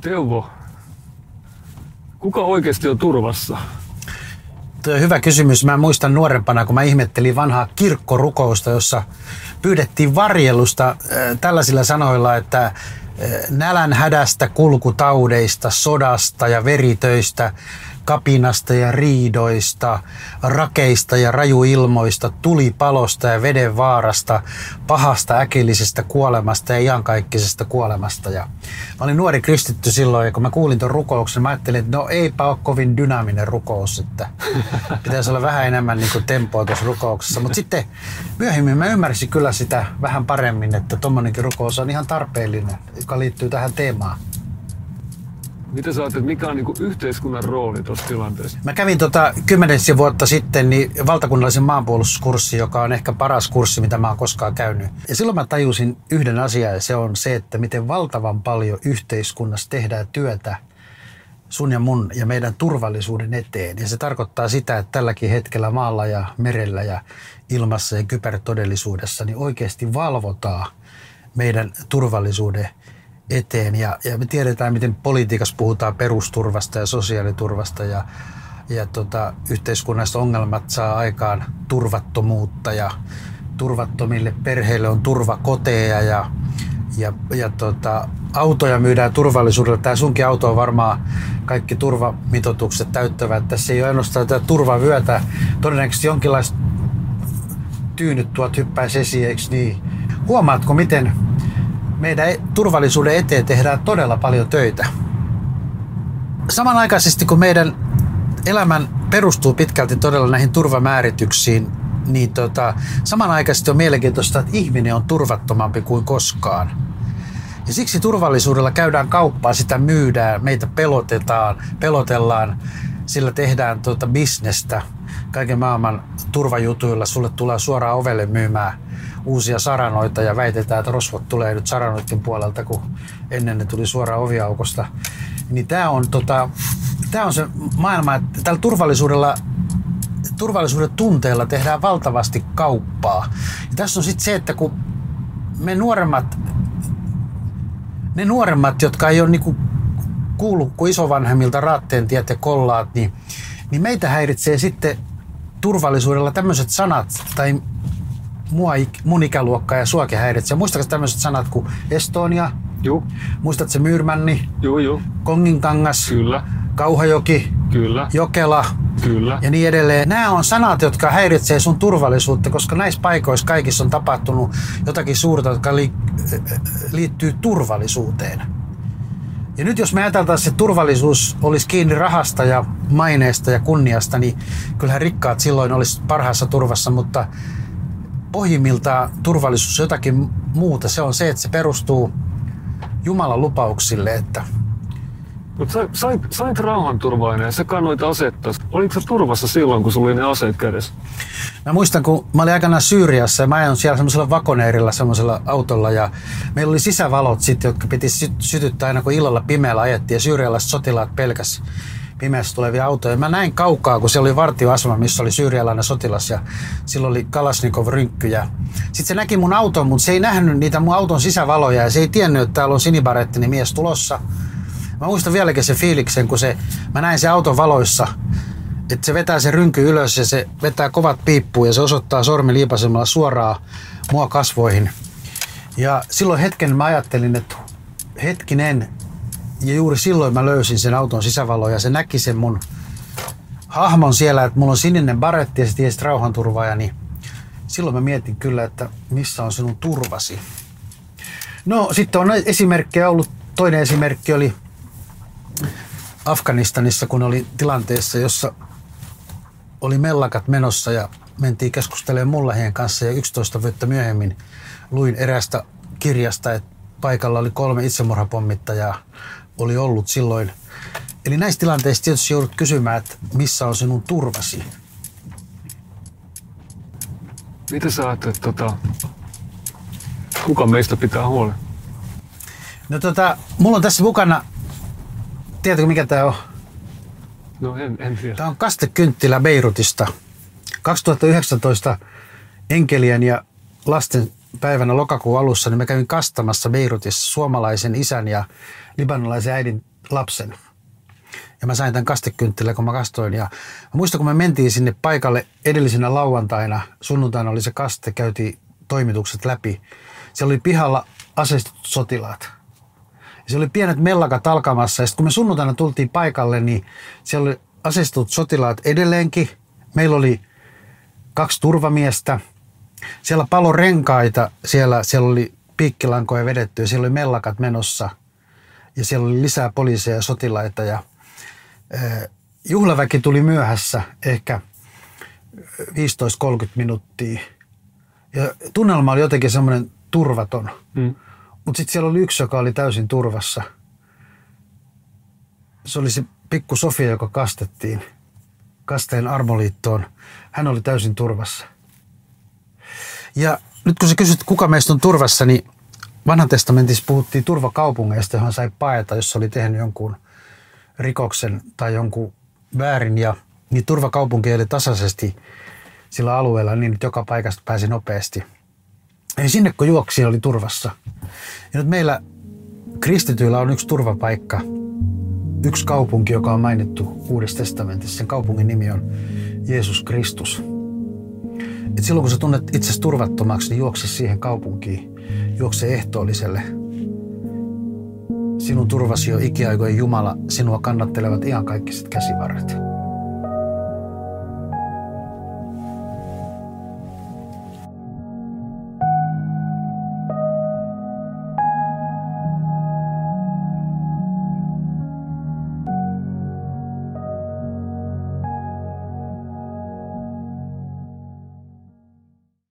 Teuvo, kuka oikeasti on turvassa? Tuo on hyvä kysymys. Mä muistan nuorempana, kun mä ihmettelin vanhaa kirkkorukousta, jossa pyydettiin varjelusta äh, tällaisilla sanoilla, että äh, nälän hädästä, kulkutaudeista, sodasta ja veritöistä kapinasta ja riidoista, rakeista ja rajuilmoista, tulipalosta ja veden vaarasta, pahasta äkillisestä kuolemasta ja iankaikkisesta kuolemasta. Ja mä olin nuori kristitty silloin ja kun mä kuulin tuon rukouksen, mä ajattelin, että no eipä ole kovin dynaaminen rukous, että pitäisi olla vähän enemmän niin kuin tempoa tuossa rukouksessa. Mutta sitten myöhemmin mä ymmärsin kyllä sitä vähän paremmin, että tuommoinenkin rukous on ihan tarpeellinen, joka liittyy tähän teemaan. Mitä sä ajattelet, mikä on niin yhteiskunnan rooli tuossa tilanteessa? Mä kävin tota kymmenisen vuotta sitten niin valtakunnallisen maanpuolustuskurssi, joka on ehkä paras kurssi, mitä mä oon koskaan käynyt. Ja silloin mä tajusin yhden asian, ja se on se, että miten valtavan paljon yhteiskunnassa tehdään työtä sun ja mun ja meidän turvallisuuden eteen. Ja se tarkoittaa sitä, että tälläkin hetkellä maalla ja merellä ja ilmassa ja kybertodellisuudessa niin oikeasti valvotaan meidän turvallisuuden eteen. Ja, ja me tiedetään, miten politiikassa puhutaan perusturvasta ja sosiaaliturvasta ja, ja tota, yhteiskunnalliset ongelmat saa aikaan turvattomuutta ja turvattomille perheille on turvakoteja ja, ja, ja tota, autoja myydään turvallisuudella. Tämä sunkin auto on varmaan kaikki turvamitotukset täyttävät. Tässä ei ole ainoastaan tätä turvavyötä. Todennäköisesti jonkinlaista tyynyt tuot hyppäisi esiin, eikö niin? Huomaatko, miten meidän e- turvallisuuden eteen tehdään todella paljon töitä. Samanaikaisesti kun meidän elämän perustuu pitkälti todella näihin turvamäärityksiin, niin tota, samanaikaisesti on mielenkiintoista, että ihminen on turvattomampi kuin koskaan. Ja siksi turvallisuudella käydään kauppaa, sitä myydään, meitä pelotetaan, pelotellaan, sillä tehdään tuota bisnestä kaiken maailman turvajutuilla. Sulle tulee suoraan ovelle myymään uusia saranoita ja väitetään, että rosvot tulee nyt saranoiden puolelta, kun ennen ne tuli suoraan oviaukosta. Niin tämä on, tota, tää on se maailma, että tällä turvallisuudella turvallisuuden tunteella tehdään valtavasti kauppaa. Ja tässä on sitten se, että kun me nuoremmat, ne nuoremmat, jotka ei ole niinku kuullut kuin isovanhemmilta raatteen tiet ja kollaat, niin, niin meitä häiritsee sitten turvallisuudella tämmöiset sanat tai mua, mun ikäluokkaa ja suakin häiritsee. Muistatko tämmöiset sanat kuin Estonia? Joo. Muistatko Myyrmänni? Joo, joo. Konginkangas? Kyllä. Kauhajoki? Kyllä. Jokela? Kyllä. Ja niin edelleen. Nämä on sanat, jotka häiritsee sun turvallisuutta, koska näissä paikoissa kaikissa on tapahtunut jotakin suurta, jotka liittyy turvallisuuteen. Ja nyt jos me ajatellaan, että se turvallisuus olisi kiinni rahasta ja maineesta ja kunniasta, niin kyllähän rikkaat silloin olisi parhaassa turvassa, mutta pohjimmiltaan turvallisuus on jotakin muuta. Se on se, että se perustuu Jumalan lupauksille, että mutta sait, sait, sait rauhanturvainen ja sä kannoit asetta. Olitko sä turvassa silloin, kun sulla oli ne aseet kädessä? Mä muistan, kun mä olin aikanaan Syyriassa ja mä ajan siellä semmoisella vakoneerilla semmoisella autolla ja meillä oli sisävalot sitten, jotka piti sytyttää aina kun illalla pimeällä ajettiin ja syyrialaiset sotilaat pelkäs pimeässä tulevia autoja. Mä näin kaukaa, kun se oli vartioasema, missä oli syyrialainen sotilas ja sillä oli Kalasnikov-rynkkyjä. Sitten se näki mun auton, mutta se ei nähnyt niitä mun auton sisävaloja ja se ei tiennyt, että täällä on sinibarettini mies tulossa. Mä muistan vieläkin se fiiliksen, kun se, mä näin se auton valoissa, että se vetää se rynky ylös ja se vetää kovat piippuun ja se osoittaa sormi liipasemalla suoraan mua kasvoihin. Ja silloin hetken mä ajattelin, että hetkinen, ja juuri silloin mä löysin sen auton sisävalon ja se näki sen mun hahmon siellä, että mulla on sininen baretti ja se tiesi rauhanturvaaja, niin silloin mä mietin kyllä, että missä on sinun turvasi. No sitten on esimerkkejä ollut. Toinen esimerkki oli Afganistanissa, kun oli tilanteessa, jossa oli mellakat menossa ja mentiin keskustelemaan mullahien kanssa ja 11 vuotta myöhemmin luin erästä kirjasta, että paikalla oli kolme itsemurhapommittajaa oli ollut silloin. Eli näissä tilanteissa tietysti joudut kysymään, että missä on sinun turvasi. Mitä sä ajattelet, tota, kuka meistä pitää huolen? No tota, mulla on tässä mukana, tiedätkö mikä tämä on? No en, en tiedä. Tämä on kastekynttilä Beirutista. 2019 enkelien ja lasten päivänä lokakuun alussa, niin mä kävin kastamassa Beirutissa suomalaisen isän ja libanolaisen äidin lapsen. Ja mä sain tämän kastekynttilän, kun mä kastoin. Ja mä muistan, kun me mentiin sinne paikalle edellisenä lauantaina, sunnuntaina oli se kaste, käytiin toimitukset läpi. Siellä oli pihalla aseistutut sotilaat. Ja siellä oli pienet mellakat alkamassa. Ja sitten kun me sunnuntaina tultiin paikalle, niin siellä oli aseistutut sotilaat edelleenkin. Meillä oli kaksi turvamiestä. Siellä palo renkaita, siellä, siellä oli piikkilankoja vedetty ja siellä oli mellakat menossa. Ja siellä oli lisää poliiseja ja sotilaita ja juhlaväki tuli myöhässä ehkä 15-30 minuuttia. Ja tunnelma oli jotenkin semmoinen turvaton. Mm. Mutta sitten siellä oli yksi, joka oli täysin turvassa. Se oli se pikku Sofia, joka kastettiin kasteen armoliittoon. Hän oli täysin turvassa. Ja nyt kun sä kysyt, kuka meistä on turvassa, niin vanhan testamentissa puhuttiin turvakaupungeista, johon sai paeta, jos oli tehnyt jonkun rikoksen tai jonkun väärin. Ja niin turvakaupunki oli tasaisesti sillä alueella niin, että joka paikasta pääsi nopeasti. Eli sinne kun juoksi, oli turvassa. Ja nyt meillä kristityillä on yksi turvapaikka, yksi kaupunki, joka on mainittu Uudessa testamentissa. Sen kaupungin nimi on Jeesus Kristus. Et silloin kun sä tunnet itsesi turvattomaksi, niin juokse siihen kaupunkiin, juokse ehtoolliselle. Sinun turvasi on ikiaikojen Jumala, sinua kannattelevat ihan kaikkiset käsivarret.